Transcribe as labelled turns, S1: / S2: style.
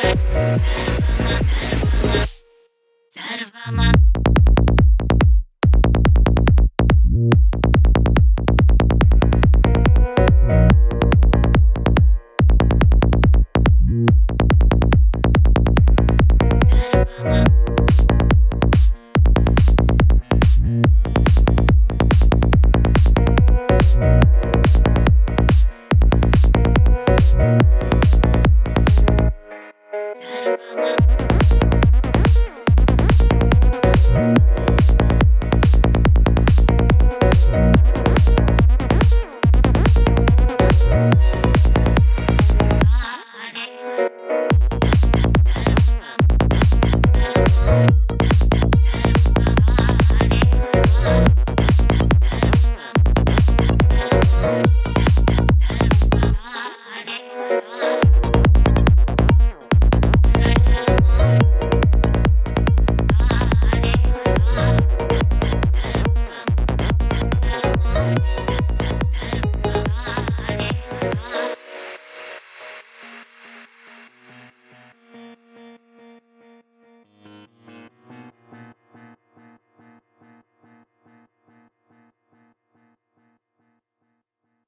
S1: Sarvama Mama.